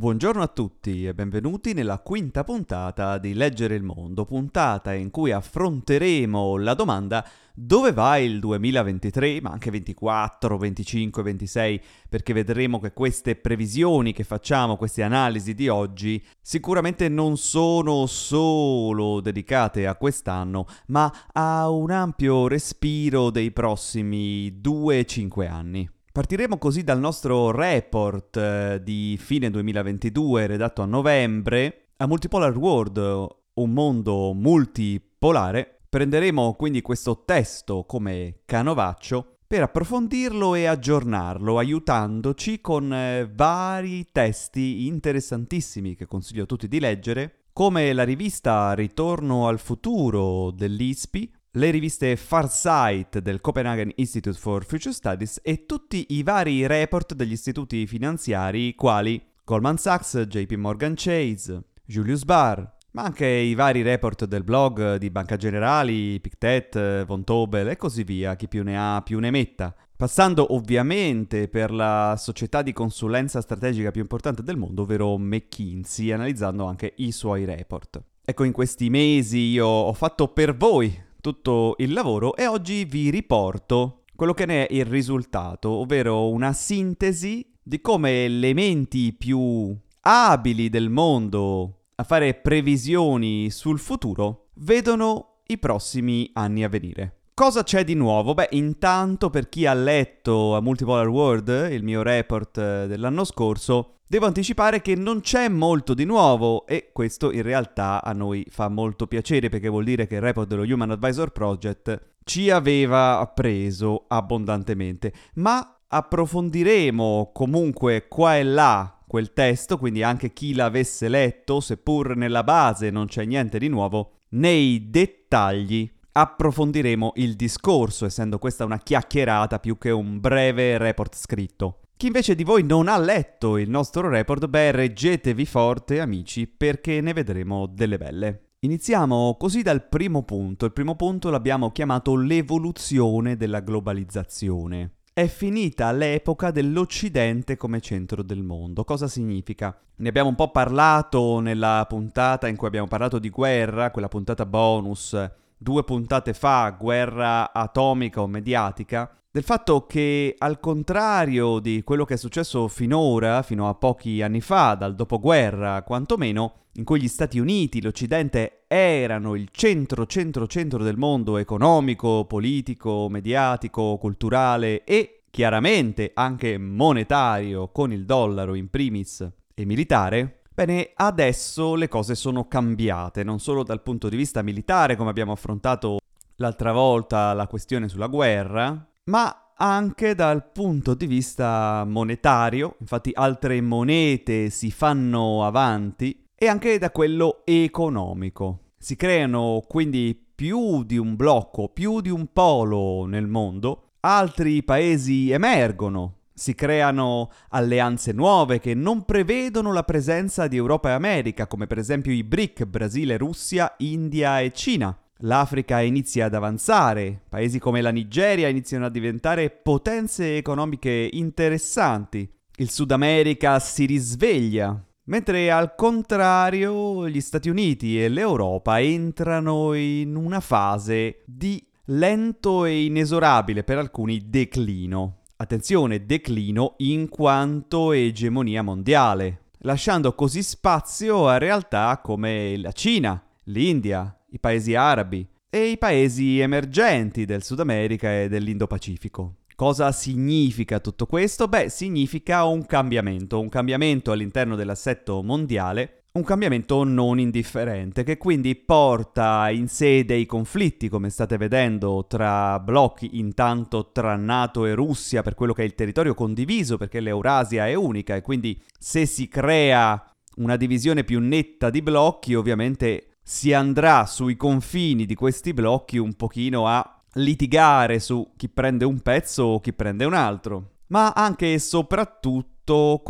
Buongiorno a tutti e benvenuti nella quinta puntata di Leggere il Mondo, puntata in cui affronteremo la domanda dove va il 2023, ma anche 24, 25, 26, perché vedremo che queste previsioni che facciamo, queste analisi di oggi, sicuramente non sono solo dedicate a quest'anno, ma a un ampio respiro dei prossimi 2-5 anni. Partiremo così dal nostro report eh, di fine 2022 redatto a novembre a Multipolar World, un mondo multipolare. Prenderemo quindi questo testo come canovaccio per approfondirlo e aggiornarlo, aiutandoci con eh, vari testi interessantissimi che consiglio a tutti di leggere, come la rivista Ritorno al futuro dell'ISPI, le riviste Farsight del Copenhagen Institute for Future Studies e tutti i vari report degli istituti finanziari quali Goldman Sachs, JP Morgan Chase, Julius Baer, ma anche i vari report del blog di Banca Generali, Pictet, Von Tobel e così via, chi più ne ha più ne metta. Passando ovviamente per la società di consulenza strategica più importante del mondo, ovvero McKinsey, analizzando anche i suoi report. Ecco, in questi mesi io ho fatto per voi tutto il lavoro e oggi vi riporto quello che ne è il risultato, ovvero una sintesi di come le menti più abili del mondo a fare previsioni sul futuro vedono i prossimi anni a venire. Cosa c'è di nuovo? Beh, intanto per chi ha letto a Multipolar World, il mio report eh, dell'anno scorso, Devo anticipare che non c'è molto di nuovo e questo in realtà a noi fa molto piacere perché vuol dire che il report dello Human Advisor Project ci aveva preso abbondantemente, ma approfondiremo comunque qua e là quel testo, quindi anche chi l'avesse letto, seppur nella base non c'è niente di nuovo, nei dettagli approfondiremo il discorso, essendo questa una chiacchierata più che un breve report scritto. Chi invece di voi non ha letto il nostro report, beh, reggetevi forte, amici, perché ne vedremo delle belle. Iniziamo così dal primo punto. Il primo punto l'abbiamo chiamato l'evoluzione della globalizzazione. È finita l'epoca dell'Occidente come centro del mondo. Cosa significa? Ne abbiamo un po' parlato nella puntata in cui abbiamo parlato di guerra, quella puntata bonus, due puntate fa, guerra atomica o mediatica del fatto che al contrario di quello che è successo finora, fino a pochi anni fa, dal dopoguerra quantomeno, in cui gli Stati Uniti, l'Occidente erano il centro, centro, centro del mondo economico, politico, mediatico, culturale e chiaramente anche monetario, con il dollaro in primis e militare, bene, adesso le cose sono cambiate, non solo dal punto di vista militare, come abbiamo affrontato l'altra volta la questione sulla guerra, ma anche dal punto di vista monetario, infatti altre monete si fanno avanti, e anche da quello economico. Si creano quindi più di un blocco, più di un polo nel mondo, altri paesi emergono, si creano alleanze nuove che non prevedono la presenza di Europa e America, come per esempio i BRIC, Brasile, Russia, India e Cina. L'Africa inizia ad avanzare, paesi come la Nigeria iniziano a diventare potenze economiche interessanti, il Sud America si risveglia, mentre al contrario gli Stati Uniti e l'Europa entrano in una fase di lento e inesorabile per alcuni declino. Attenzione, declino in quanto egemonia mondiale, lasciando così spazio a realtà come la Cina, l'India, i paesi arabi e i paesi emergenti del Sud America e dell'Indo-Pacifico. Cosa significa tutto questo? Beh, significa un cambiamento, un cambiamento all'interno dell'assetto mondiale, un cambiamento non indifferente, che quindi porta in sé dei conflitti, come state vedendo, tra blocchi, intanto tra NATO e Russia per quello che è il territorio condiviso, perché l'Eurasia è unica e quindi se si crea una divisione più netta di blocchi, ovviamente si andrà sui confini di questi blocchi un pochino a litigare su chi prende un pezzo o chi prende un altro, ma anche e soprattutto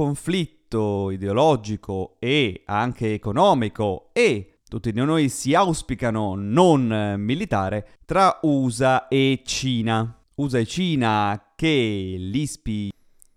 conflitto ideologico e anche economico e tutti noi si auspicano non militare tra USA e Cina. USA e Cina che l'ISPI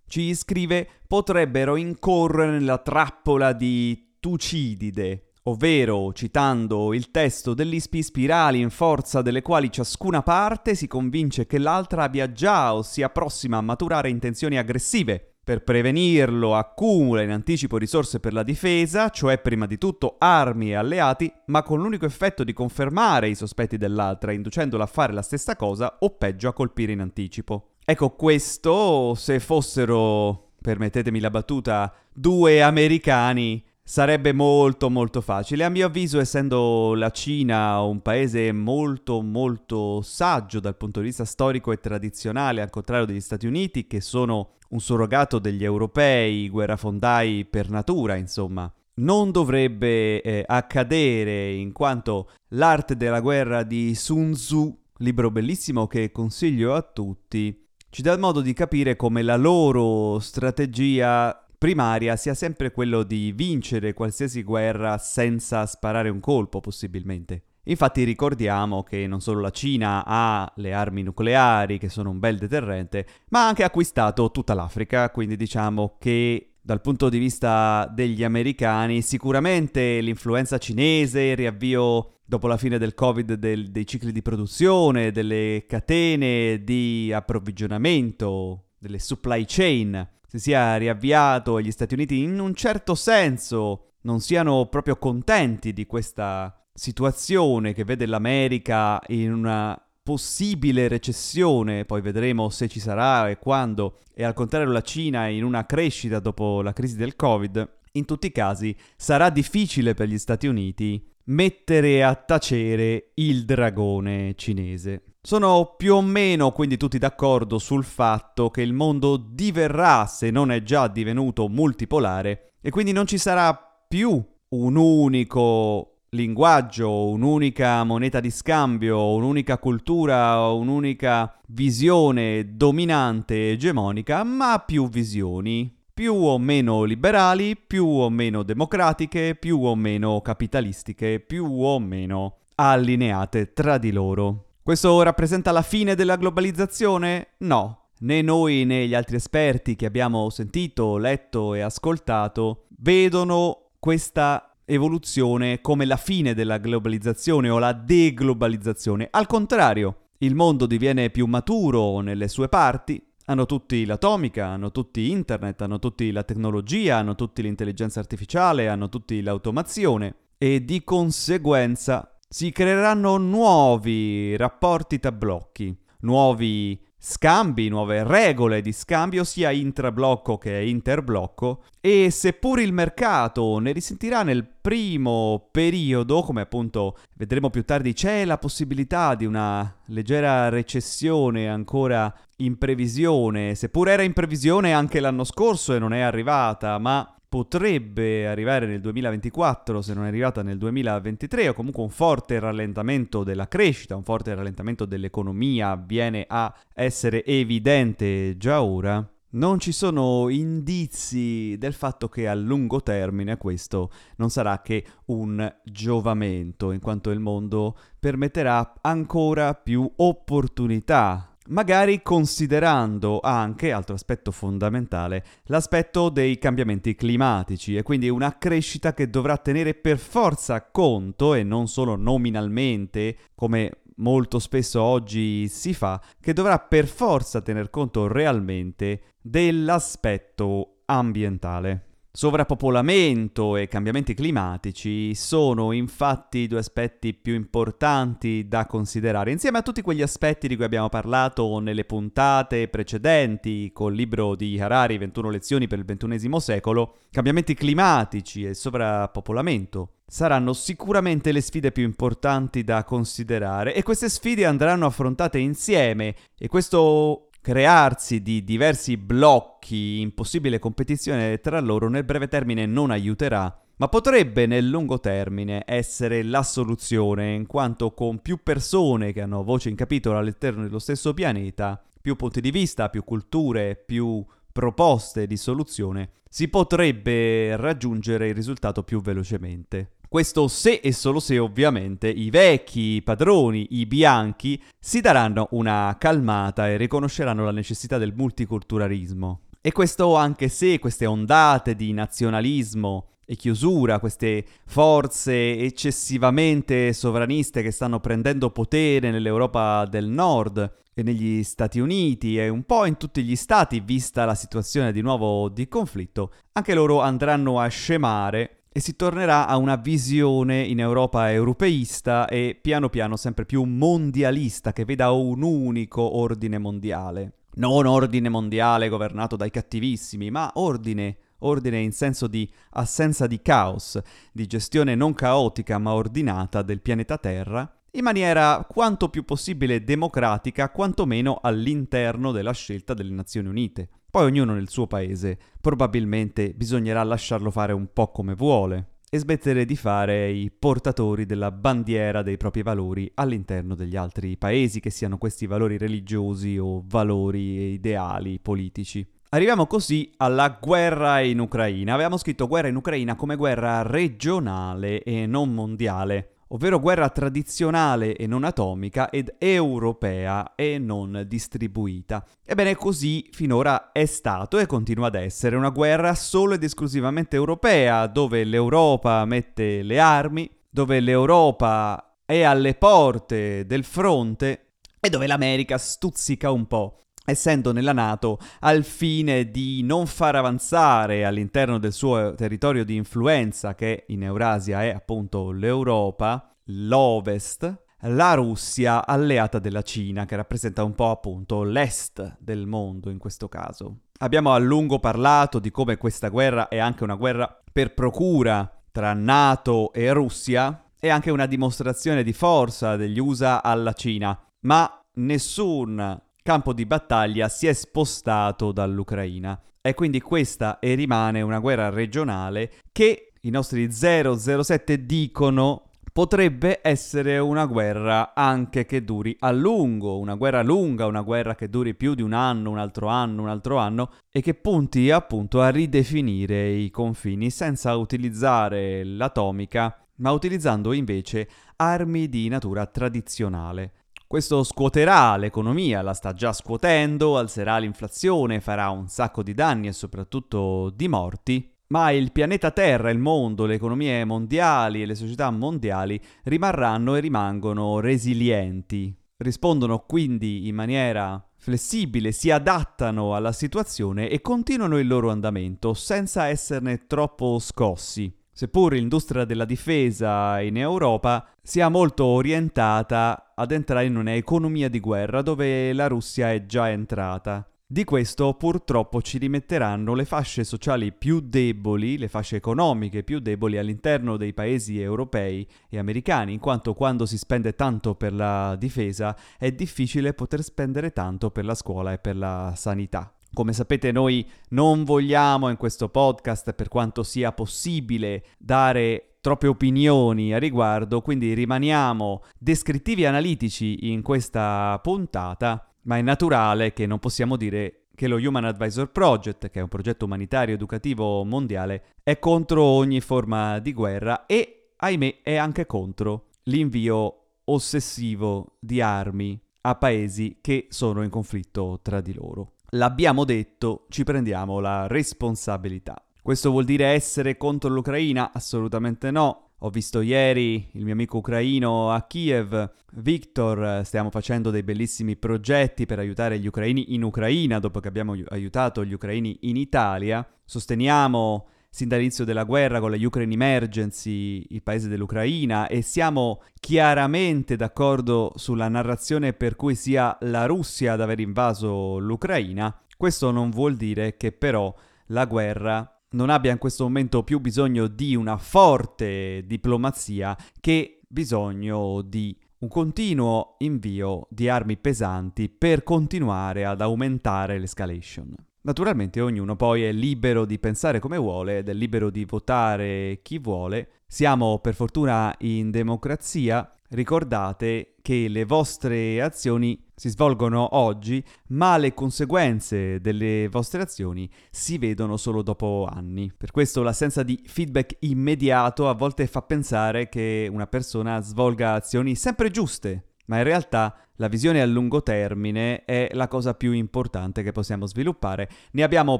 ci scrive potrebbero incorrere nella trappola di Tucidide, ovvero, citando il testo dell'ISPI, spirali in forza delle quali ciascuna parte si convince che l'altra abbia già o sia prossima a maturare intenzioni aggressive. Per prevenirlo accumula in anticipo risorse per la difesa, cioè prima di tutto armi e alleati, ma con l'unico effetto di confermare i sospetti dell'altra, inducendola a fare la stessa cosa o peggio a colpire in anticipo. Ecco questo, se fossero, permettetemi la battuta, due americani Sarebbe molto molto facile. A mio avviso, essendo la Cina un paese molto molto saggio dal punto di vista storico e tradizionale, al contrario degli Stati Uniti, che sono un surrogato degli europei, guerrafondai per natura, insomma, non dovrebbe eh, accadere in quanto l'arte della guerra di Sun Tzu, libro bellissimo che consiglio a tutti, ci dà il modo di capire come la loro strategia primaria sia sempre quello di vincere qualsiasi guerra senza sparare un colpo possibilmente. Infatti ricordiamo che non solo la Cina ha le armi nucleari, che sono un bel deterrente, ma ha anche acquistato tutta l'Africa, quindi diciamo che dal punto di vista degli americani sicuramente l'influenza cinese, il riavvio dopo la fine del Covid del, dei cicli di produzione, delle catene di approvvigionamento, delle supply chain, si sia riavviato e gli Stati Uniti in un certo senso non siano proprio contenti di questa situazione che vede l'America in una possibile recessione, poi vedremo se ci sarà e quando, e al contrario la Cina in una crescita dopo la crisi del Covid, in tutti i casi sarà difficile per gli Stati Uniti mettere a tacere il dragone cinese. Sono più o meno quindi tutti d'accordo sul fatto che il mondo diverrà, se non è già divenuto multipolare, e quindi non ci sarà più un unico linguaggio, un'unica moneta di scambio, un'unica cultura, un'unica visione dominante egemonica, ma più visioni, più o meno liberali, più o meno democratiche, più o meno capitalistiche, più o meno allineate tra di loro. Questo rappresenta la fine della globalizzazione? No. Né noi né gli altri esperti che abbiamo sentito, letto e ascoltato vedono questa evoluzione come la fine della globalizzazione o la deglobalizzazione. Al contrario, il mondo diviene più maturo nelle sue parti, hanno tutti l'atomica, hanno tutti internet, hanno tutti la tecnologia, hanno tutti l'intelligenza artificiale, hanno tutti l'automazione e di conseguenza si creeranno nuovi rapporti tra blocchi, nuovi scambi, nuove regole di scambio sia intrablocco che interblocco e seppur il mercato ne risentirà nel primo periodo, come appunto vedremo più tardi, c'è la possibilità di una leggera recessione ancora in previsione, seppur era in previsione anche l'anno scorso e non è arrivata, ma potrebbe arrivare nel 2024 se non è arrivata nel 2023 o comunque un forte rallentamento della crescita, un forte rallentamento dell'economia viene a essere evidente già ora, non ci sono indizi del fatto che a lungo termine questo non sarà che un giovamento, in quanto il mondo permetterà ancora più opportunità magari considerando anche, altro aspetto fondamentale, l'aspetto dei cambiamenti climatici e quindi una crescita che dovrà tenere per forza conto e non solo nominalmente come molto spesso oggi si fa, che dovrà per forza tener conto realmente dell'aspetto ambientale. Sovrappopolamento e cambiamenti climatici sono infatti i due aspetti più importanti da considerare, insieme a tutti quegli aspetti di cui abbiamo parlato nelle puntate precedenti col libro di Harari 21 lezioni per il XXI secolo. Cambiamenti climatici e sovrappopolamento saranno sicuramente le sfide più importanti da considerare e queste sfide andranno affrontate insieme e questo crearsi di diversi blocchi in possibile competizione tra loro nel breve termine non aiuterà, ma potrebbe nel lungo termine essere la soluzione, in quanto con più persone che hanno voce in capitolo all'interno dello stesso pianeta, più punti di vista, più culture, più proposte di soluzione, si potrebbe raggiungere il risultato più velocemente. Questo se e solo se ovviamente i vecchi padroni, i bianchi, si daranno una calmata e riconosceranno la necessità del multiculturalismo. E questo anche se queste ondate di nazionalismo e chiusura, queste forze eccessivamente sovraniste che stanno prendendo potere nell'Europa del Nord e negli Stati Uniti e un po' in tutti gli stati, vista la situazione di nuovo di conflitto, anche loro andranno a scemare e si tornerà a una visione in Europa europeista e piano piano sempre più mondialista che veda un unico ordine mondiale. Non ordine mondiale governato dai cattivissimi, ma ordine ordine in senso di assenza di caos, di gestione non caotica ma ordinata del pianeta Terra, in maniera quanto più possibile democratica, quantomeno all'interno della scelta delle Nazioni Unite. Poi ognuno nel suo paese, probabilmente bisognerà lasciarlo fare un po' come vuole e smettere di fare i portatori della bandiera dei propri valori all'interno degli altri paesi, che siano questi valori religiosi o valori ideali politici. Arriviamo così alla guerra in Ucraina. Avevamo scritto guerra in Ucraina come guerra regionale e non mondiale, ovvero guerra tradizionale e non atomica ed europea e non distribuita. Ebbene così finora è stato e continua ad essere una guerra solo ed esclusivamente europea, dove l'Europa mette le armi, dove l'Europa è alle porte del fronte e dove l'America stuzzica un po' essendo nella Nato al fine di non far avanzare all'interno del suo territorio di influenza, che in Eurasia è appunto l'Europa, l'Ovest, la Russia alleata della Cina, che rappresenta un po' appunto l'est del mondo in questo caso. Abbiamo a lungo parlato di come questa guerra è anche una guerra per procura tra Nato e Russia, e anche una dimostrazione di forza degli USA alla Cina, ma nessun campo di battaglia si è spostato dall'Ucraina. E quindi questa e rimane una guerra regionale che i nostri 007 dicono potrebbe essere una guerra anche che duri a lungo, una guerra lunga, una guerra che duri più di un anno, un altro anno, un altro anno e che punti appunto a ridefinire i confini senza utilizzare l'atomica, ma utilizzando invece armi di natura tradizionale. Questo scuoterà l'economia, la sta già scuotendo, alzerà l'inflazione, farà un sacco di danni e soprattutto di morti, ma il pianeta Terra, il mondo, le economie mondiali e le società mondiali rimarranno e rimangono resilienti. Rispondono quindi in maniera flessibile, si adattano alla situazione e continuano il loro andamento senza esserne troppo scossi seppur l'industria della difesa in Europa sia molto orientata ad entrare in un'economia di guerra dove la Russia è già entrata. Di questo purtroppo ci rimetteranno le fasce sociali più deboli, le fasce economiche più deboli all'interno dei paesi europei e americani, in quanto quando si spende tanto per la difesa è difficile poter spendere tanto per la scuola e per la sanità. Come sapete noi non vogliamo in questo podcast, per quanto sia possibile, dare troppe opinioni a riguardo, quindi rimaniamo descrittivi e analitici in questa puntata, ma è naturale che non possiamo dire che lo Human Advisor Project, che è un progetto umanitario educativo mondiale, è contro ogni forma di guerra e, ahimè, è anche contro l'invio ossessivo di armi a paesi che sono in conflitto tra di loro l'abbiamo detto, ci prendiamo la responsabilità. Questo vuol dire essere contro l'Ucraina? Assolutamente no. Ho visto ieri il mio amico ucraino a Kiev, Victor, stiamo facendo dei bellissimi progetti per aiutare gli ucraini in Ucraina dopo che abbiamo aiutato gli ucraini in Italia. Sosteniamo sin dall'inizio della guerra con la Ukraine Emergency, il paese dell'Ucraina, e siamo chiaramente d'accordo sulla narrazione per cui sia la Russia ad aver invaso l'Ucraina, questo non vuol dire che però la guerra non abbia in questo momento più bisogno di una forte diplomazia che bisogno di un continuo invio di armi pesanti per continuare ad aumentare l'escalation. Naturalmente ognuno poi è libero di pensare come vuole ed è libero di votare chi vuole. Siamo per fortuna in democrazia. Ricordate che le vostre azioni si svolgono oggi, ma le conseguenze delle vostre azioni si vedono solo dopo anni. Per questo l'assenza di feedback immediato a volte fa pensare che una persona svolga azioni sempre giuste, ma in realtà la visione a lungo termine è la cosa più importante che possiamo sviluppare. Ne abbiamo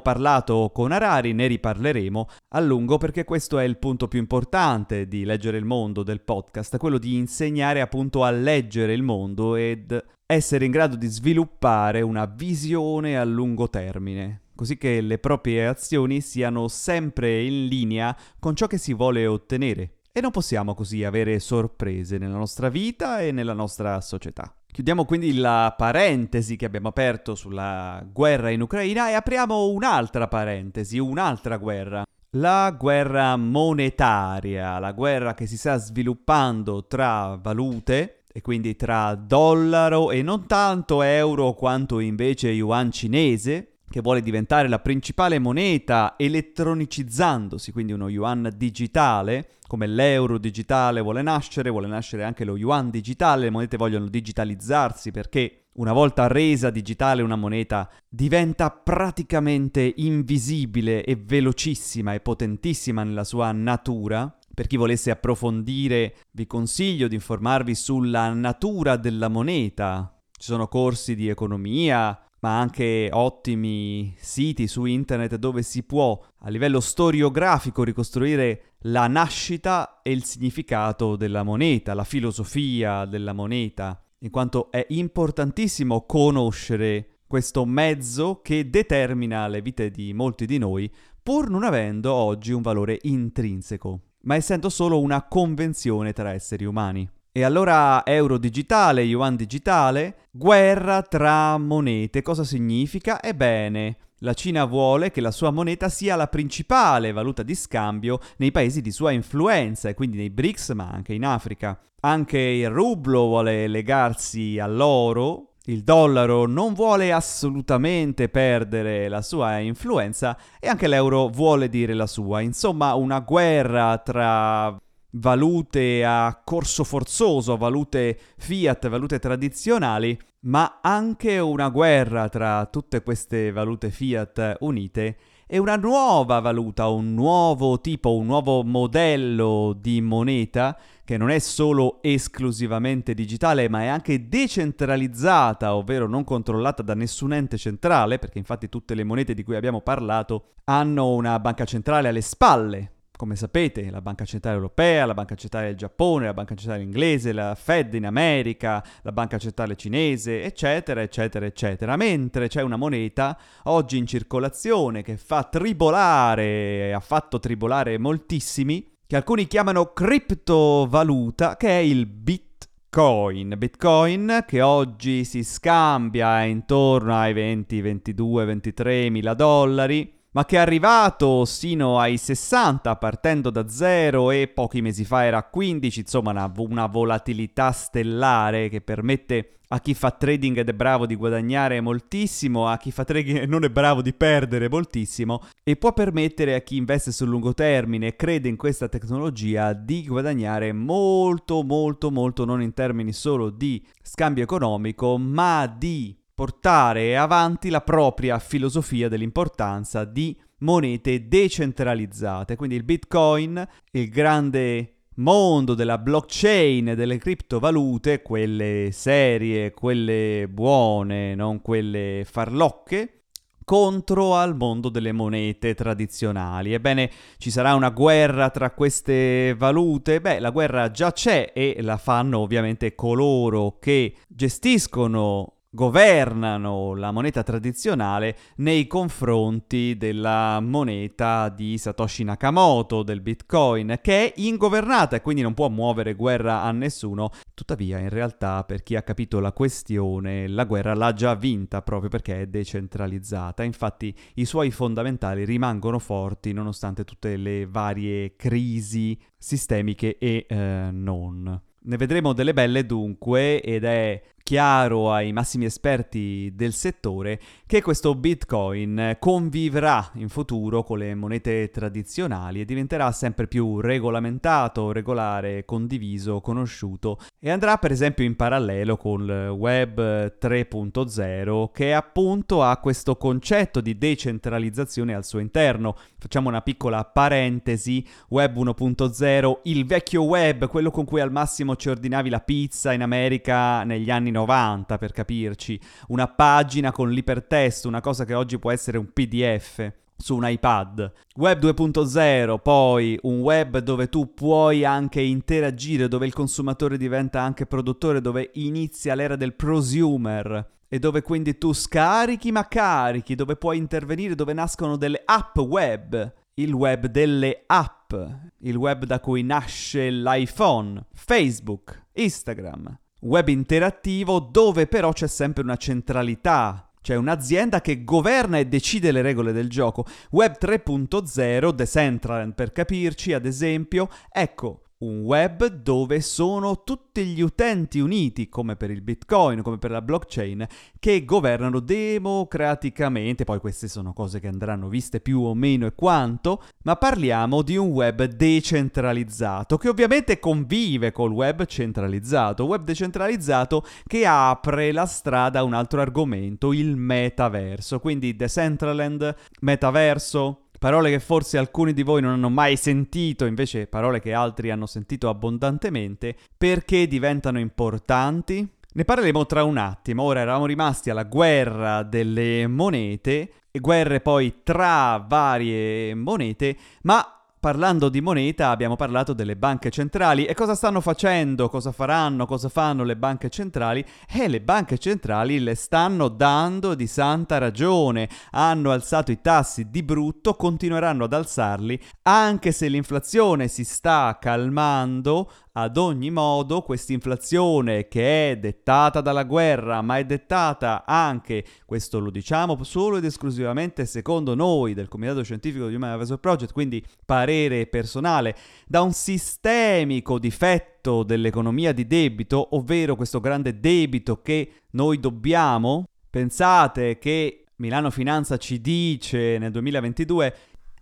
parlato con Harari, ne riparleremo a lungo perché questo è il punto più importante di Leggere il Mondo del podcast, quello di insegnare appunto a leggere il mondo ed essere in grado di sviluppare una visione a lungo termine, così che le proprie azioni siano sempre in linea con ciò che si vuole ottenere. E non possiamo così avere sorprese nella nostra vita e nella nostra società. Chiudiamo quindi la parentesi che abbiamo aperto sulla guerra in Ucraina e apriamo un'altra parentesi, un'altra guerra. La guerra monetaria, la guerra che si sta sviluppando tra valute e quindi tra dollaro e non tanto euro quanto invece yuan cinese, che vuole diventare la principale moneta elettronicizzandosi, quindi uno yuan digitale, come l'euro digitale vuole nascere, vuole nascere anche lo yuan digitale, le monete vogliono digitalizzarsi perché una volta resa digitale una moneta diventa praticamente invisibile e velocissima e potentissima nella sua natura. Per chi volesse approfondire vi consiglio di informarvi sulla natura della moneta. Ci sono corsi di economia, ma anche ottimi siti su internet dove si può a livello storiografico ricostruire la nascita e il significato della moneta, la filosofia della moneta, in quanto è importantissimo conoscere questo mezzo che determina le vite di molti di noi, pur non avendo oggi un valore intrinseco, ma essendo solo una convenzione tra esseri umani. E allora euro digitale, yuan digitale, guerra tra monete. Cosa significa? Ebbene, la Cina vuole che la sua moneta sia la principale valuta di scambio nei paesi di sua influenza, e quindi nei BRICS, ma anche in Africa. Anche il rublo vuole legarsi all'oro, il dollaro non vuole assolutamente perdere la sua influenza e anche l'euro vuole dire la sua. Insomma, una guerra tra valute a corso forzoso, valute fiat, valute tradizionali, ma anche una guerra tra tutte queste valute fiat unite e una nuova valuta, un nuovo tipo, un nuovo modello di moneta che non è solo esclusivamente digitale ma è anche decentralizzata, ovvero non controllata da nessun ente centrale, perché infatti tutte le monete di cui abbiamo parlato hanno una banca centrale alle spalle, come sapete, la Banca Centrale Europea, la Banca Centrale del Giappone, la Banca Centrale Inglese, la Fed in America, la Banca Centrale Cinese, eccetera, eccetera, eccetera. Mentre c'è una moneta oggi in circolazione che fa tribolare, ha fatto tribolare moltissimi, che alcuni chiamano criptovaluta, che è il Bitcoin. Bitcoin che oggi si scambia intorno ai 20, 22, 23 mila dollari ma che è arrivato sino ai 60 partendo da zero e pochi mesi fa era a 15, insomma una, una, volatilità stellare che permette a chi fa trading ed è bravo di guadagnare moltissimo, a chi fa trading e non è bravo di perdere moltissimo e può permettere a chi investe sul lungo termine e crede in questa tecnologia di guadagnare molto molto molto non in termini solo di scambio economico ma di portare avanti la propria filosofia dell'importanza di monete decentralizzate. Quindi il Bitcoin, il grande mondo della blockchain, delle criptovalute, quelle serie, quelle buone, non quelle farlocche, contro al mondo delle monete tradizionali. Ebbene, ci sarà una guerra tra queste valute? Beh, la guerra già c'è e la fanno ovviamente coloro che gestiscono governano la moneta tradizionale nei confronti della moneta di Satoshi Nakamoto, del Bitcoin, che è ingovernata e quindi non può muovere guerra a nessuno. Tuttavia, in realtà, per chi ha capito la questione, la guerra l'ha già vinta proprio perché è decentralizzata. Infatti, i suoi fondamentali rimangono forti nonostante tutte le varie crisi sistemiche e eh, non. Ne vedremo delle belle dunque ed è chiaro ai massimi esperti del settore che questo Bitcoin convivrà in futuro con le monete tradizionali e diventerà sempre più regolamentato, regolare, condiviso, conosciuto e andrà per esempio in parallelo con il Web 3.0 che appunto ha questo concetto di decentralizzazione al suo interno. Facciamo una piccola parentesi, Web 1.0, il vecchio web, quello con cui al massimo ci ordinavi la pizza in America negli anni 90 per capirci, una pagina con l'ipertesto, una cosa che oggi può essere un PDF su un iPad. Web 2.0, poi un web dove tu puoi anche interagire, dove il consumatore diventa anche produttore, dove inizia l'era del prosumer e dove quindi tu scarichi ma carichi, dove puoi intervenire, dove nascono delle app web, il web delle app, il web da cui nasce l'iPhone, Facebook, Instagram, web interattivo dove però c'è sempre una centralità. C'è un'azienda che governa e decide le regole del gioco. Web 3.0, Decentraland per capirci, ad esempio, ecco, un web dove sono tutti gli utenti uniti, come per il Bitcoin, come per la blockchain, che governano democraticamente, poi queste sono cose che andranno viste più o meno e quanto, ma parliamo di un web decentralizzato, che ovviamente convive col web centralizzato, web decentralizzato che apre la strada a un altro argomento, il metaverso, quindi Decentraland, metaverso, parole che forse alcuni di voi non hanno mai sentito, invece parole che altri hanno sentito abbondantemente, perché diventano importanti? Ne parleremo tra un attimo, ora eravamo rimasti alla guerra delle monete, guerre poi tra varie monete, ma Parlando di moneta abbiamo parlato delle banche centrali. E cosa stanno facendo, cosa faranno, cosa fanno le banche centrali? E le banche centrali le stanno dando di santa ragione, hanno alzato i tassi di brutto, continueranno ad alzarli anche se l'inflazione si sta calmando, ad ogni modo, questa inflazione che è dettata dalla guerra, ma è dettata anche, questo lo diciamo solo ed esclusivamente secondo noi del Comitato Scientifico di Human Advisor Project, quindi parere personale, da un sistemico difetto dell'economia di debito, ovvero questo grande debito che noi dobbiamo. Pensate che Milano Finanza ci dice nel 2022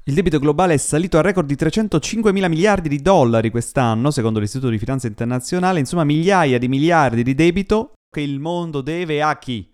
il debito globale è salito al record di 305 mila miliardi di dollari quest'anno, secondo l'Istituto di Finanza Internazionale, insomma migliaia di miliardi di debito che il mondo deve a chi?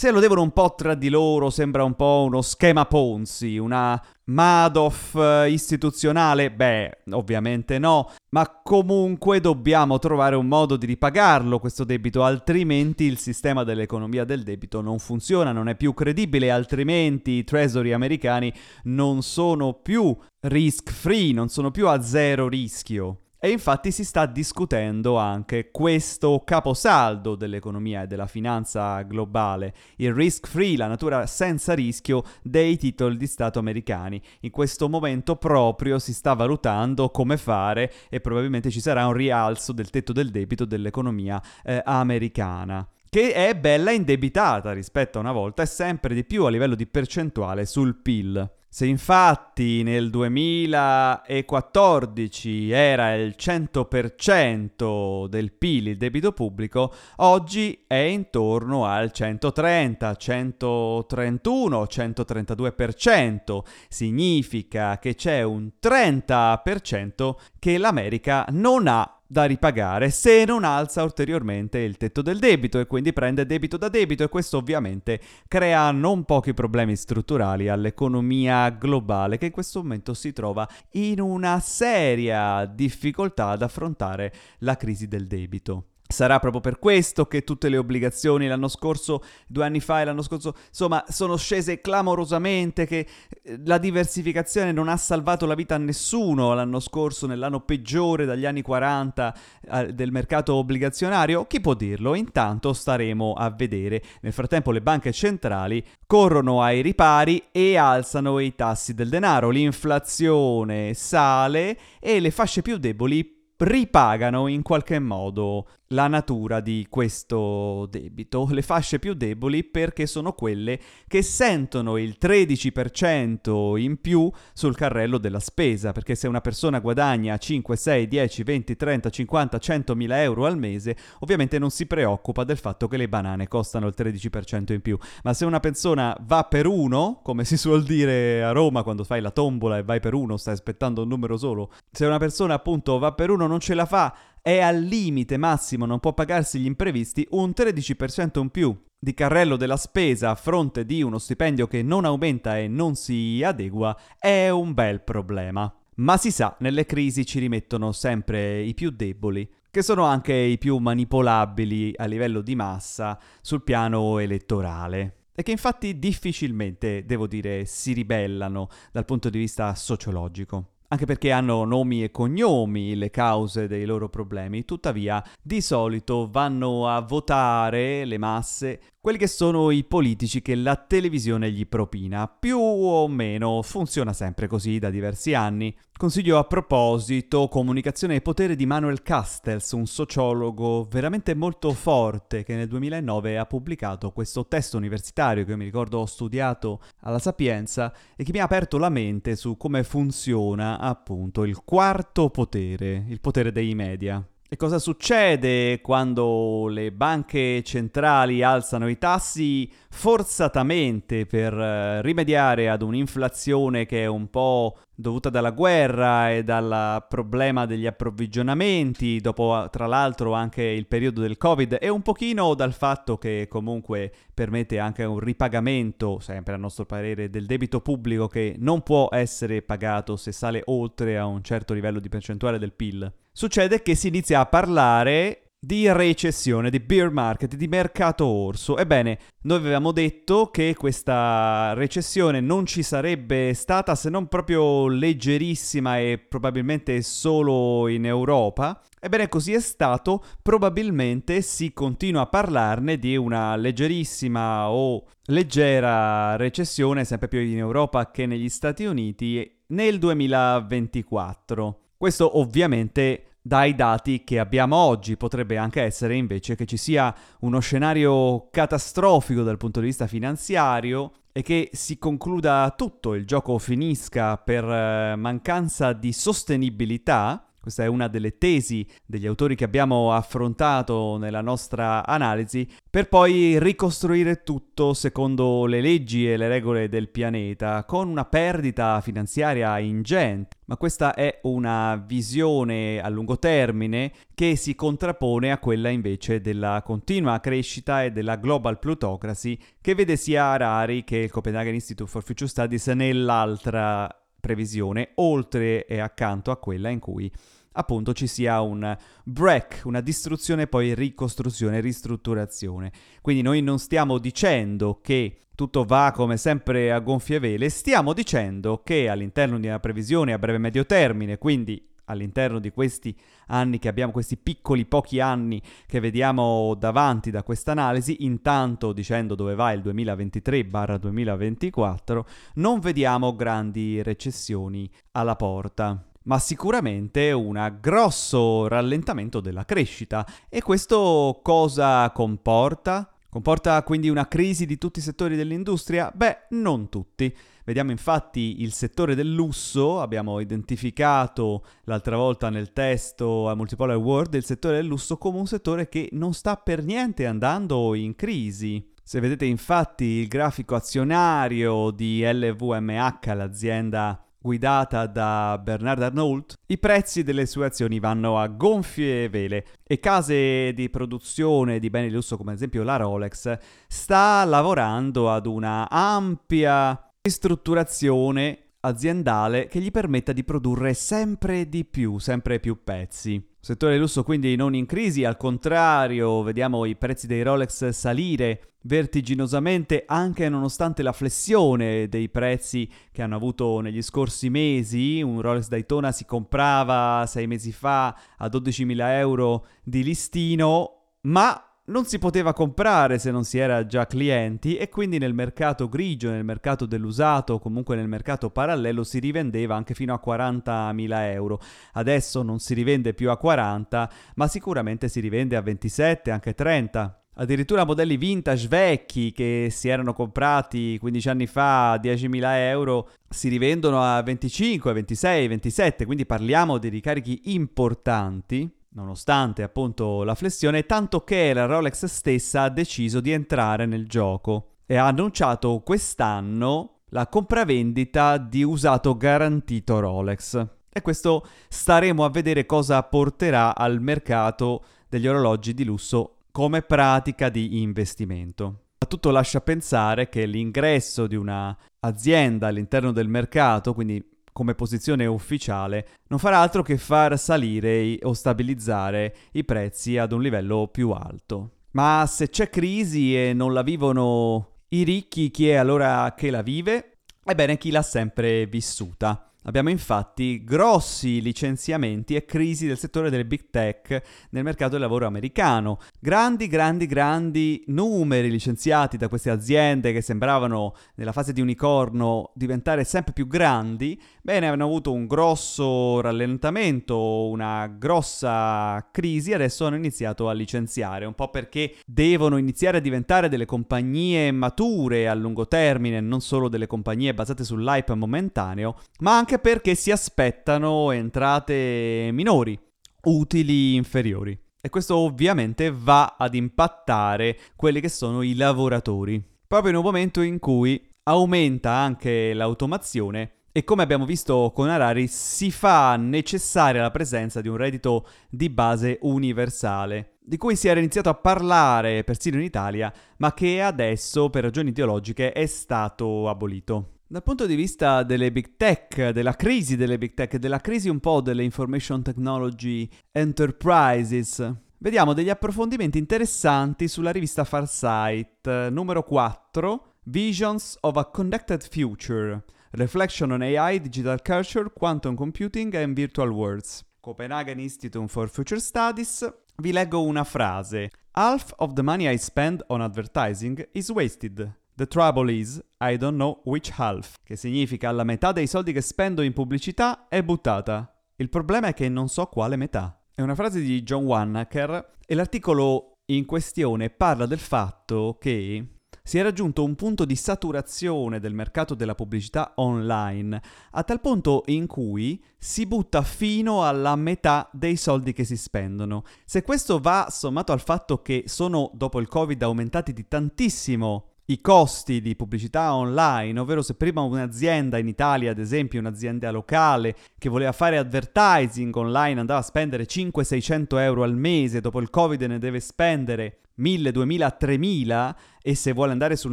Se lo devono un po' tra di loro, sembra un po' uno schema Ponzi, una Madoff eh, istituzionale? Beh, ovviamente no, ma comunque dobbiamo trovare un modo di ripagarlo questo debito, altrimenti il sistema dell'economia del debito non funziona, non è più credibile, altrimenti i treasury americani non sono più risk free, non sono più a zero rischio. E infatti si sta discutendo anche questo caposaldo dell'economia e della finanza globale, il risk free, la natura senza rischio dei titoli di Stato americani. In questo momento proprio si sta valutando come fare e probabilmente ci sarà un rialzo del tetto del debito dell'economia eh, americana che è bella indebitata rispetto a una volta e sempre di più a livello di percentuale sul PIL. Se infatti nel 2014 era il 100% del PIL il debito pubblico, oggi è intorno al 130, 131, 132%. Significa che c'è un 30% che l'America non ha da ripagare se non alza ulteriormente il tetto del debito e quindi prende debito da debito e questo ovviamente crea non pochi problemi strutturali all'economia globale che in questo momento si trova in una seria difficoltà ad affrontare la crisi del debito. Sarà proprio per questo che tutte le obbligazioni l'anno scorso, due anni fa e l'anno scorso, insomma, sono scese clamorosamente, che eh, la diversificazione non ha salvato la vita a nessuno l'anno scorso, nell'anno peggiore dagli anni 40 eh, del mercato obbligazionario. Chi può dirlo? Intanto staremo a vedere. Nel frattempo le banche centrali corrono ai ripari e alzano i tassi del denaro. L'inflazione sale e le fasce più deboli ripagano in qualche modo la natura di questo debito. Le fasce più deboli perché sono quelle che sentono il 13% in più sul carrello della spesa, perché se una persona guadagna 5, 6, 10, 20, 30, 50, 100 mila euro al mese, ovviamente non si preoccupa del fatto che le banane costano il 13% in più, ma se una persona va per uno, come si suol dire a Roma quando fai la tombola e vai per uno, stai aspettando un numero solo, se una persona appunto va per uno non ce la fa, è al limite massimo, non può pagarsi gli imprevisti, un 13% in più di carrello della spesa a fronte di uno stipendio che non aumenta e non si adegua è un bel problema. Ma si sa, nelle crisi ci rimettono sempre i più deboli, che sono anche i più manipolabili a livello di massa sul piano elettorale e che infatti difficilmente, devo dire, si ribellano dal punto di vista sociologico anche perché hanno nomi e cognomi le cause dei loro problemi, tuttavia di solito vanno a votare le masse quelli che sono i politici che la televisione gli propina. Più o meno funziona sempre così da diversi anni. Consiglio a proposito Comunicazione e potere di Manuel Castells, un sociologo veramente molto forte che nel 2009 ha pubblicato questo testo universitario che io mi ricordo ho studiato alla Sapienza e che mi ha aperto la mente su come funziona appunto il quarto potere, il potere dei media. E cosa succede quando le banche centrali alzano i tassi forzatamente per uh, rimediare ad un'inflazione che è un po' dovuta dalla guerra e dal problema degli approvvigionamenti, dopo tra l'altro anche il periodo del Covid e un pochino dal fatto che comunque permette anche un ripagamento, sempre a nostro parere, del debito pubblico che non può essere pagato se sale oltre a un certo livello di percentuale del PIL succede che si inizia a parlare di recessione, di bear market, di mercato orso. Ebbene, noi avevamo detto che questa recessione non ci sarebbe stata se non proprio leggerissima e probabilmente solo in Europa. Ebbene, così è stato. Probabilmente si continua a parlarne di una leggerissima o leggera recessione, sempre più in Europa che negli Stati Uniti, nel 2024. Questo ovviamente dai dati che abbiamo oggi. Potrebbe anche essere invece che ci sia uno scenario catastrofico dal punto di vista finanziario e che si concluda tutto, il gioco finisca per eh, mancanza di sostenibilità questa è una delle tesi degli autori che abbiamo affrontato nella nostra analisi, per poi ricostruire tutto secondo le leggi e le regole del pianeta, con una perdita finanziaria ingente. Ma questa è una visione a lungo termine che si contrappone a quella invece della continua crescita e della global plutocracy che vede sia Harari che il Copenhagen Institute for Future Studies nell'altra previsione, oltre e accanto a quella in cui appunto ci sia un break, una distruzione, poi ricostruzione, ristrutturazione. Quindi noi non stiamo dicendo che tutto va come sempre a gonfie vele, stiamo dicendo che all'interno di una previsione a breve medio termine, quindi all'interno di questi anni che abbiamo, questi piccoli pochi anni che vediamo davanti da questa analisi, intanto dicendo dove va il 2023-2024, non vediamo grandi recessioni alla porta ma sicuramente un grosso rallentamento della crescita. E questo cosa comporta? Comporta quindi una crisi di tutti i settori dell'industria? Beh, non tutti. Vediamo infatti il settore del lusso, abbiamo identificato l'altra volta nel testo a Multipolar World il settore del lusso come un settore che non sta per niente andando in crisi. Se vedete infatti il grafico azionario di LVMH, l'azienda guidata da Bernard Arnault, i prezzi delle sue azioni vanno a gonfie vele e case di produzione di beni di lusso come ad esempio la Rolex sta lavorando ad una ampia ristrutturazione aziendale che gli permetta di produrre sempre di più, sempre più pezzi. Settore lusso quindi non in crisi, al contrario, vediamo i prezzi dei Rolex salire vertiginosamente anche nonostante la flessione dei prezzi che hanno avuto negli scorsi mesi. Un Rolex Daytona si comprava sei mesi fa a 12.000 euro di listino, ma non si poteva comprare se non si era già clienti e quindi nel mercato grigio, nel mercato dell'usato o comunque nel mercato parallelo si rivendeva anche fino a 40.000 euro. Adesso non si rivende più a 40, ma sicuramente si rivende a 27, anche 30 addirittura modelli vintage vecchi che si erano comprati 15 anni fa a 10.000 euro si rivendono a 25, 26, 27, quindi parliamo di ricarichi importanti nonostante appunto la flessione, tanto che la Rolex stessa ha deciso di entrare nel gioco e ha annunciato quest'anno la compravendita di usato garantito Rolex. E questo staremo a vedere cosa porterà al mercato degli orologi di lusso come pratica di investimento. Tutto lascia pensare che l'ingresso di una azienda all'interno del mercato, quindi come posizione ufficiale, non farà altro che far salire o stabilizzare i prezzi ad un livello più alto. Ma se c'è crisi e non la vivono i ricchi, chi è allora che la vive? Ebbene, chi l'ha sempre vissuta. Abbiamo infatti grossi licenziamenti e crisi del settore delle big tech nel mercato del lavoro americano. Grandi, grandi, grandi numeri licenziati da queste aziende che sembravano nella fase di unicorno diventare sempre più grandi. Bene, hanno avuto un grosso rallentamento, una grossa crisi, adesso hanno iniziato a licenziare, un po' perché devono iniziare a diventare delle compagnie mature a lungo termine, non solo delle compagnie basate sull'hype momentaneo, ma anche anche perché si aspettano entrate minori, utili inferiori. E questo ovviamente va ad impattare quelli che sono i lavoratori, proprio in un momento in cui aumenta anche l'automazione e come abbiamo visto con Harari si fa necessaria la presenza di un reddito di base universale, di cui si era iniziato a parlare persino in Italia, ma che adesso per ragioni ideologiche è stato abolito. Dal punto di vista delle big tech, della crisi delle big tech, della crisi un po' delle information technology enterprises, vediamo degli approfondimenti interessanti sulla rivista Farsight, numero 4, Visions of a Connected Future, Reflection on AI, Digital Culture, Quantum Computing and Virtual Worlds. Copenhagen Institute for Future Studies. Vi leggo una frase. Half of the money I spend on advertising is wasted. The trouble is, I don't know which half, che significa la metà dei soldi che spendo in pubblicità è buttata. Il problema è che non so quale metà. È una frase di John Wannaker e l'articolo in questione parla del fatto che si è raggiunto un punto di saturazione del mercato della pubblicità online, a tal punto in cui si butta fino alla metà dei soldi che si spendono. Se questo va sommato al fatto che sono dopo il Covid aumentati di tantissimo i costi di pubblicità online, ovvero se prima un'azienda in Italia, ad esempio un'azienda locale che voleva fare advertising online andava a spendere 500-600 euro al mese, dopo il Covid ne deve spendere 1000, 2000, 3000 e se vuole andare sul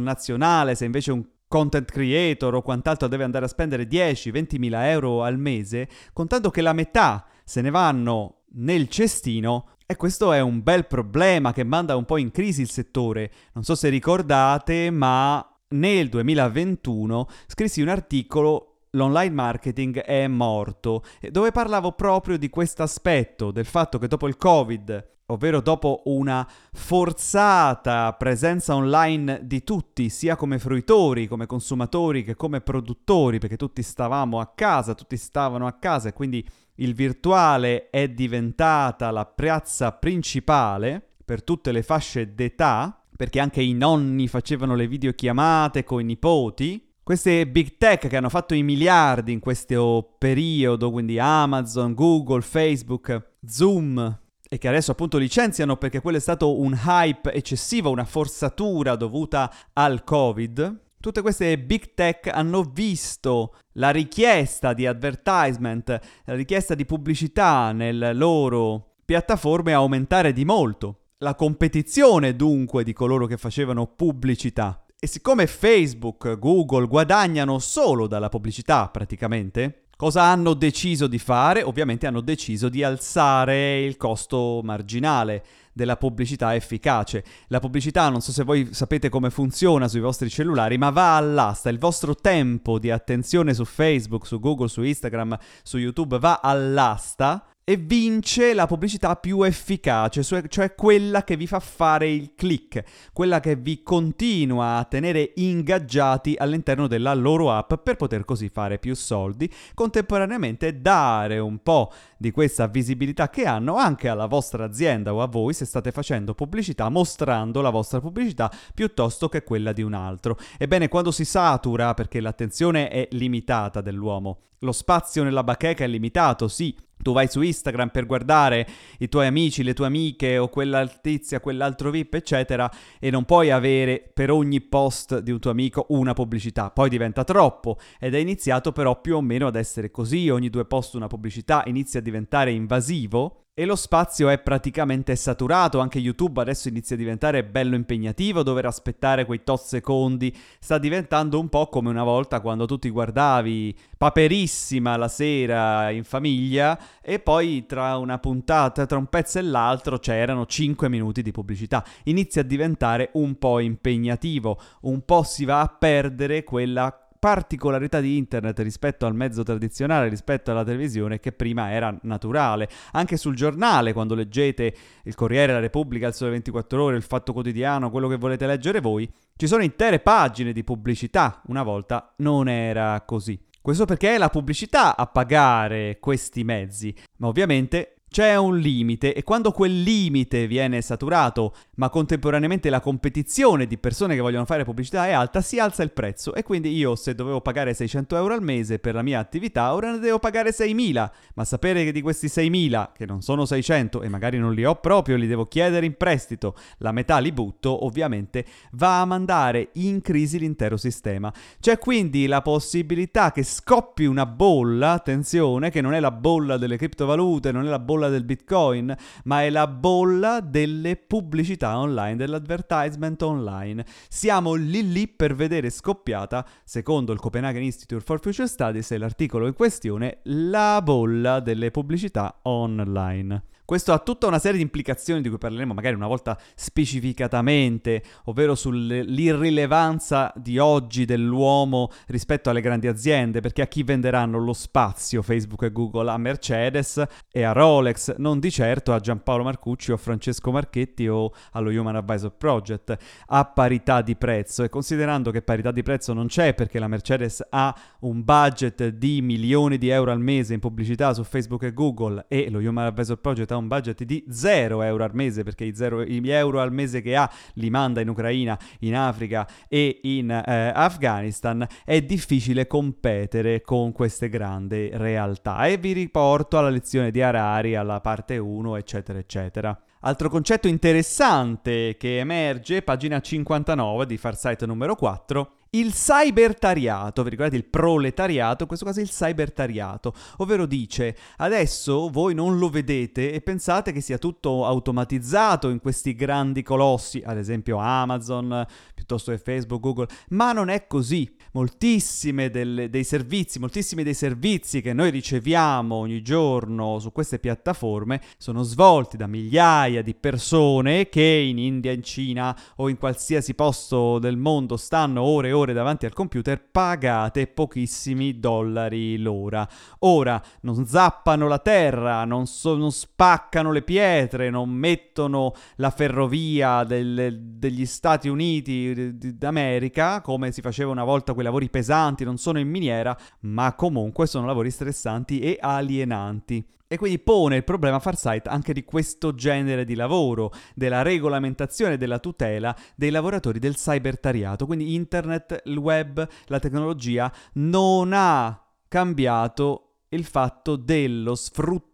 nazionale, se invece un content creator o quant'altro deve andare a spendere 10-20 mila euro al mese, contando che la metà se ne vanno nel cestino, e questo è un bel problema che manda un po' in crisi il settore. Non so se ricordate, ma nel 2021 scrissi un articolo L'online marketing è morto, dove parlavo proprio di questo aspetto, del fatto che dopo il Covid, ovvero dopo una forzata presenza online di tutti, sia come fruitori, come consumatori che come produttori, perché tutti stavamo a casa, tutti stavano a casa e quindi il virtuale è diventata la piazza principale per tutte le fasce d'età, perché anche i nonni facevano le videochiamate con i nipoti. Queste big tech che hanno fatto i miliardi in questo periodo, quindi Amazon, Google, Facebook, Zoom, e che adesso appunto licenziano perché quello è stato un hype eccessivo, una forzatura dovuta al Covid, Tutte queste big tech hanno visto la richiesta di advertisement, la richiesta di pubblicità nelle loro piattaforme aumentare di molto. La competizione dunque di coloro che facevano pubblicità. E siccome Facebook, Google guadagnano solo dalla pubblicità praticamente, cosa hanno deciso di fare? Ovviamente hanno deciso di alzare il costo marginale della pubblicità efficace. La pubblicità, non so se voi sapete come funziona sui vostri cellulari, ma va all'asta. Il vostro tempo di attenzione su Facebook, su Google, su Instagram, su YouTube va all'asta e vince la pubblicità più efficace, cioè quella che vi fa fare il click, quella che vi continua a tenere ingaggiati all'interno della loro app per poter così fare più soldi, contemporaneamente dare un po' di questa visibilità che hanno anche alla vostra azienda o a voi se state facendo pubblicità mostrando la vostra pubblicità piuttosto che quella di un altro. Ebbene, quando si satura perché l'attenzione è limitata dell'uomo, lo spazio nella bacheca è limitato, sì, tu vai su Instagram per guardare i tuoi amici, le tue amiche o quella tizia, quell'altro VIP, eccetera, e non puoi avere per ogni post di un tuo amico una pubblicità. Poi diventa troppo ed è iniziato però più o meno ad essere così, ogni due post una pubblicità inizia a diventare invasivo e lo spazio è praticamente saturato, anche YouTube adesso inizia a diventare bello impegnativo, dover aspettare quei tot secondi, sta diventando un po' come una volta quando tu ti guardavi paperissima la sera in famiglia e poi tra una puntata, tra un pezzo e l'altro c'erano 5 minuti di pubblicità. Inizia a diventare un po' impegnativo, un po' si va a perdere quella particolarità di internet rispetto al mezzo tradizionale, rispetto alla televisione, che prima era naturale. Anche sul giornale, quando leggete il Corriere, la Repubblica, il Sole 24 Ore, il Fatto Quotidiano, quello che volete leggere voi, ci sono intere pagine di pubblicità. Una volta non era così. Questo perché è la pubblicità a pagare questi mezzi, ma ovviamente c'è un limite e quando quel limite viene saturato, ma contemporaneamente la competizione di persone che vogliono fare pubblicità è alta, si alza il prezzo e quindi io se dovevo pagare 600 euro al mese per la mia attività, ora ne devo pagare 6.000, ma sapere che di questi 6.000, che non sono 600 e magari non li ho proprio, li devo chiedere in prestito, la metà li butto, ovviamente va a mandare in crisi l'intero sistema. C'è quindi la possibilità che scoppi una bolla, attenzione, che non è la bolla delle criptovalute, non è la bolla bolla del Bitcoin, ma è la bolla delle pubblicità online, dell'advertisement online. Siamo lì lì per vedere scoppiata, secondo il Copenhagen Institute for Future Studies e l'articolo in questione, la bolla delle pubblicità online. Questo ha tutta una serie di implicazioni di cui parleremo magari una volta specificatamente, ovvero sull'irrilevanza di oggi dell'uomo rispetto alle grandi aziende, perché a chi venderanno lo spazio Facebook e Google? A Mercedes e a Rolex, non di certo a Giampaolo Marcucci o a Francesco Marchetti o allo Human Advisor Project, a parità di prezzo. E considerando che parità di prezzo non c'è perché la Mercedes ha un budget di milioni di euro al mese in pubblicità su Facebook e Google e lo Human Advisor Project ha un budget di 0 euro al mese, perché i, zero, gli euro al mese che ha li manda in Ucraina, in Africa e in eh, Afghanistan, è difficile competere con queste grandi realtà. E vi riporto alla lezione di Harari, alla parte 1, eccetera, eccetera. Altro concetto interessante che emerge, pagina 59 di Farsight numero 4, il cybertariato, vi ricordate il proletariato, in questo caso il cybertariato, ovvero dice adesso voi non lo vedete e pensate che sia tutto automatizzato in questi grandi colossi, ad esempio Amazon, piuttosto che Facebook, Google, ma non è così. Moltissime delle, dei servizi, moltissimi dei servizi che noi riceviamo ogni giorno su queste piattaforme sono svolti da migliaia di persone che in India, in Cina o in qualsiasi posto del mondo stanno ore e ore davanti al computer pagate pochissimi dollari l'ora. Ora non zappano la terra, non, so, non spaccano le pietre, non mettono la ferrovia del, degli Stati Uniti d'America come si faceva una volta quei lavori pesanti, non sono in miniera, ma comunque sono lavori stressanti e alienanti. E quindi pone il problema Farsight anche di questo genere di lavoro, della regolamentazione e della tutela dei lavoratori del cybertariato. Quindi internet, il web, la tecnologia non ha cambiato il fatto dello sfruttamento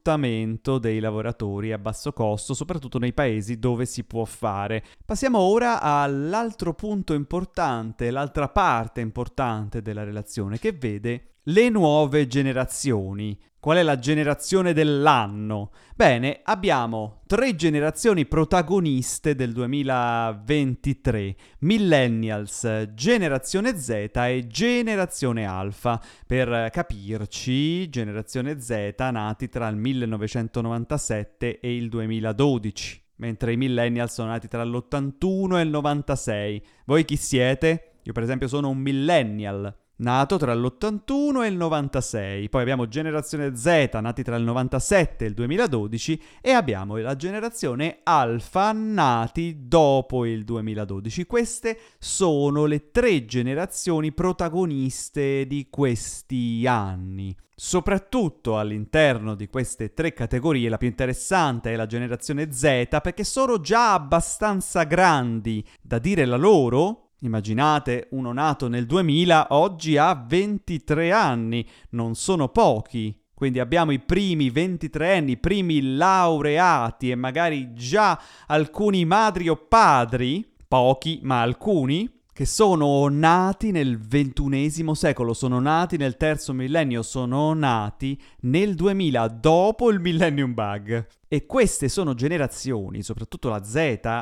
dei lavoratori a basso costo, soprattutto nei paesi dove si può fare. Passiamo ora all'altro punto importante, l'altra parte importante della relazione che vede le nuove generazioni. Qual è la generazione dell'anno? Bene, abbiamo tre generazioni protagoniste del 2023, millennials, generazione Z e generazione alfa. Per capirci, generazione Z nati tra il 1997 e il 2012, mentre i millennials sono nati tra l'81 e il 96. Voi chi siete? Io per esempio sono un millennial. Nato tra l'81 e il 96, poi abbiamo generazione Z, nati tra il 97 e il 2012, e abbiamo la generazione Alpha, nati dopo il 2012. Queste sono le tre generazioni protagoniste di questi anni. Soprattutto all'interno di queste tre categorie la più interessante è la generazione Z perché sono già abbastanza grandi da dire la loro Immaginate uno nato nel 2000 oggi ha 23 anni, non sono pochi. Quindi abbiamo i primi 23 anni, i primi laureati e magari già alcuni madri o padri, pochi ma alcuni, che sono nati nel ventunesimo secolo, sono nati nel terzo millennio, sono nati nel 2000, dopo il millennium bug. E queste sono generazioni, soprattutto la Z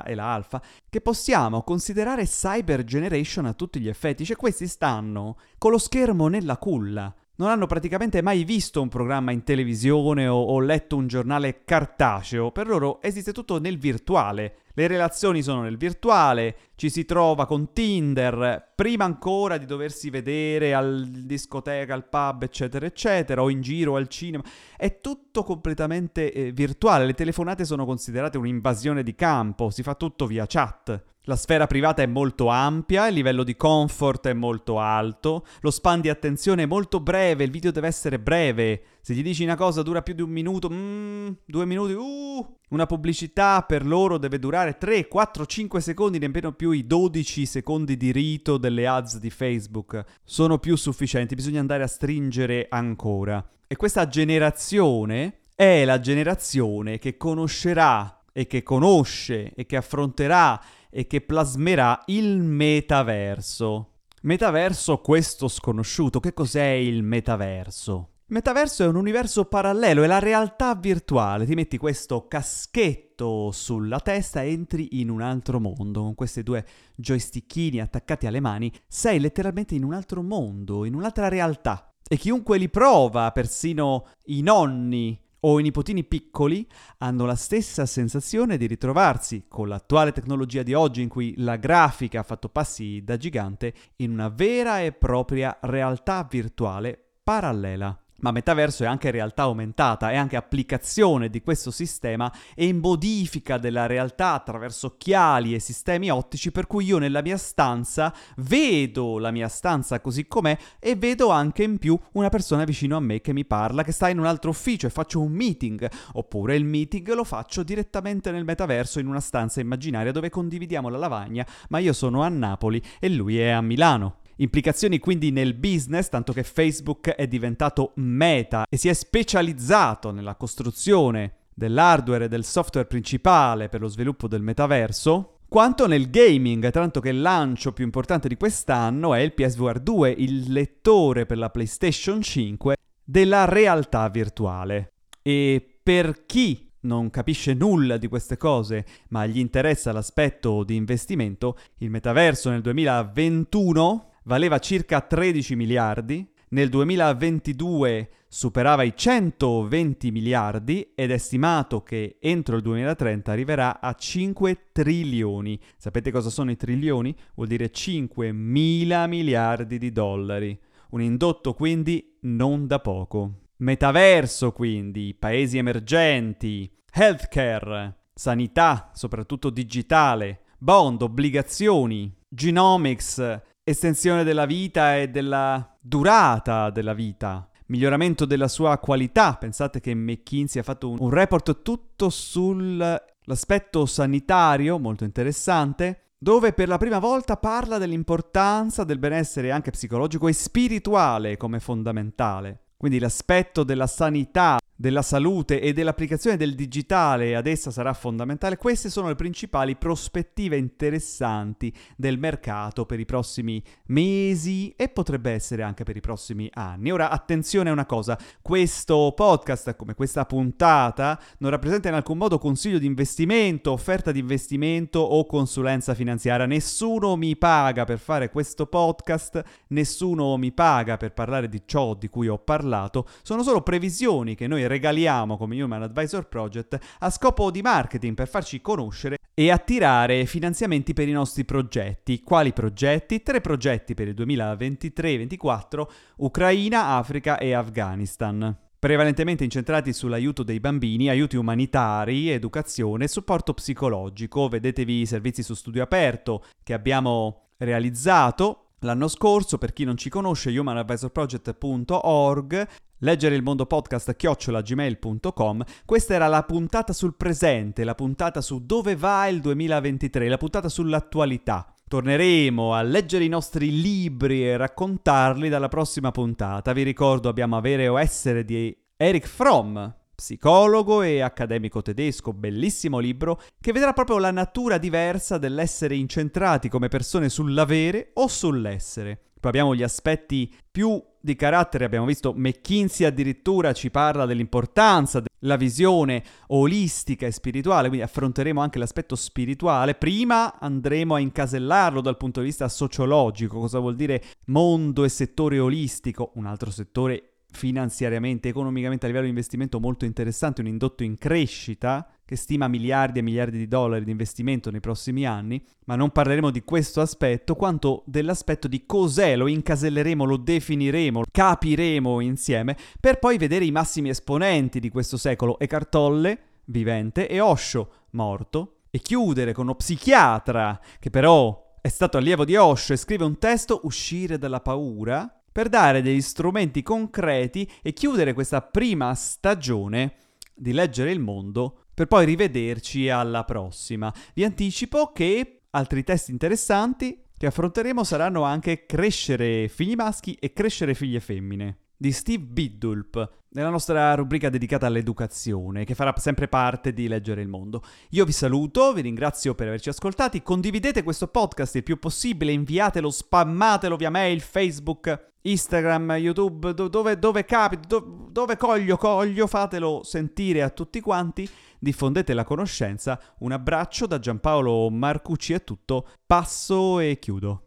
e la Alpha, che possiamo considerare cyber generation a tutti gli effetti, cioè questi stanno con lo schermo nella culla non hanno praticamente mai visto un programma in televisione o, o, letto un giornale cartaceo, per loro esiste tutto nel virtuale. Le relazioni sono nel virtuale, ci si trova con Tinder, prima ancora di doversi vedere al discoteca, al pub, eccetera, eccetera, o in giro al cinema. È tutto completamente eh, virtuale, le telefonate sono considerate un'invasione di campo, si fa tutto via chat. La sfera privata è molto ampia, il livello di comfort è molto alto, lo span di attenzione è molto breve, il video deve essere breve. Se gli dici una cosa dura più di un minuto, mm, due minuti, uh, una pubblicità per loro deve durare 3, 4, 5 secondi, nemmeno più i 12 secondi di rito delle ads di Facebook. Sono più sufficienti, bisogna andare a stringere ancora. E questa generazione è la generazione che conoscerà e che conosce e che affronterà e che plasmerà il metaverso. Metaverso questo sconosciuto, che cos'è il metaverso? Metaverso è un universo parallelo, è la realtà virtuale. Ti metti questo caschetto sulla testa e entri in un altro mondo. Con questi due joystickini attaccati alle mani, sei letteralmente in un altro mondo, in un'altra realtà. E chiunque li prova, persino i nonni o i nipotini piccoli hanno la stessa sensazione di ritrovarsi, con l'attuale tecnologia di oggi in cui la grafica ha fatto passi da gigante, in una vera e propria realtà virtuale parallela ma metaverso è anche realtà aumentata, è anche applicazione di questo sistema e modifica della realtà attraverso occhiali e sistemi ottici per cui io nella mia stanza vedo la mia stanza così com'è e vedo anche in più una persona vicino a me che mi parla, che sta in un altro ufficio e faccio un meeting, oppure il meeting lo faccio direttamente nel metaverso in una stanza immaginaria dove condividiamo la lavagna, ma io sono a Napoli e lui è a Milano. Implicazioni quindi nel business, tanto che Facebook è diventato meta e si è specializzato nella costruzione dell'hardware e del software principale per lo sviluppo del metaverso, quanto nel gaming, tanto che il lancio più importante di quest'anno è il PSVR 2, il lettore per la PlayStation 5 della realtà virtuale. E per chi non capisce nulla di queste cose, ma gli interessa l'aspetto di investimento, il metaverso nel 2021 valeva circa 13 miliardi, nel 2022 superava i 120 miliardi ed è stimato che entro il 2030 arriverà a 5 trilioni. Sapete cosa sono i trilioni? Vuol dire 5 mila miliardi di dollari. Un indotto quindi non da poco. Metaverso quindi, paesi emergenti, healthcare, sanità, soprattutto digitale, bond, obbligazioni, genomics, estensione della vita e della durata della vita, miglioramento della sua qualità. Pensate che McKinsey ha fatto un, un report tutto sull'aspetto sanitario, molto interessante, dove per la prima volta parla dell'importanza del benessere anche psicologico e spirituale come fondamentale. Quindi l'aspetto della sanità della salute e dell'applicazione del digitale ad essa sarà fondamentale, queste sono le principali prospettive interessanti del mercato per i prossimi mesi e potrebbe essere anche per i prossimi anni. Ora attenzione a una cosa, questo podcast come questa puntata non rappresenta in alcun modo consiglio di investimento, offerta di investimento o consulenza finanziaria. Nessuno mi paga per fare questo podcast, nessuno mi paga per parlare di ciò di cui ho parlato, sono solo previsioni che noi regaliamo come Human Advisor Project a scopo di marketing per farci conoscere e attirare finanziamenti per i nostri progetti. Quali progetti? Tre progetti per il 2023-2024, Ucraina, Africa e Afghanistan prevalentemente incentrati sull'aiuto dei bambini, aiuti umanitari, educazione e supporto psicologico. Vedetevi i servizi su studio aperto che abbiamo realizzato l'anno scorso, per chi non ci conosce, humanadvisorproject.org, leggere il mondo podcast chiocciolagmail.com. Questa era la puntata sul presente, la puntata su dove va il 2023, la puntata sull'attualità. Torneremo a leggere i nostri libri e raccontarli dalla prossima puntata. Vi ricordo abbiamo Avere o Essere di Eric Fromm, psicologo e accademico tedesco, bellissimo libro che vedrà proprio la natura diversa dell'essere incentrati come persone sull'avere o sull'essere. Poi abbiamo gli aspetti più di carattere, abbiamo visto McKinsey addirittura ci parla dell'importanza della visione olistica e spirituale, quindi affronteremo anche l'aspetto spirituale. Prima andremo a incasellarlo dal punto di vista sociologico, cosa vuol dire mondo e settore olistico, un altro settore finanziariamente, economicamente a livello di investimento molto interessante, un indotto in crescita che stima miliardi e miliardi di dollari di investimento nei prossimi anni, ma non parleremo di questo aspetto quanto dell'aspetto di cos'è, lo incaselleremo, lo definiremo, capiremo insieme, per poi vedere i massimi esponenti di questo secolo, Eckhart Tolle, vivente, e Osho, morto, e chiudere con uno psichiatra che però è stato allievo di Osho e scrive un testo, Uscire dalla paura, per dare degli strumenti concreti e chiudere questa prima stagione di Leggere il Mondo per poi rivederci alla prossima. Vi anticipo che altri testi interessanti che affronteremo saranno anche Crescere figli maschi e Crescere figlie femmine di Steve Biddulp, nella nostra rubrica dedicata all'educazione, che farà sempre parte di Leggere il Mondo. Io vi saluto, vi ringrazio per averci ascoltati, condividete questo podcast il più possibile, inviatelo, spammatelo via mail, Facebook, Instagram, YouTube, do- dove, dove capita, do- dove coglio, coglio, fatelo sentire a tutti quanti, diffondete la conoscenza. Un abbraccio da Giampaolo Marcucci è tutto, passo e chiudo.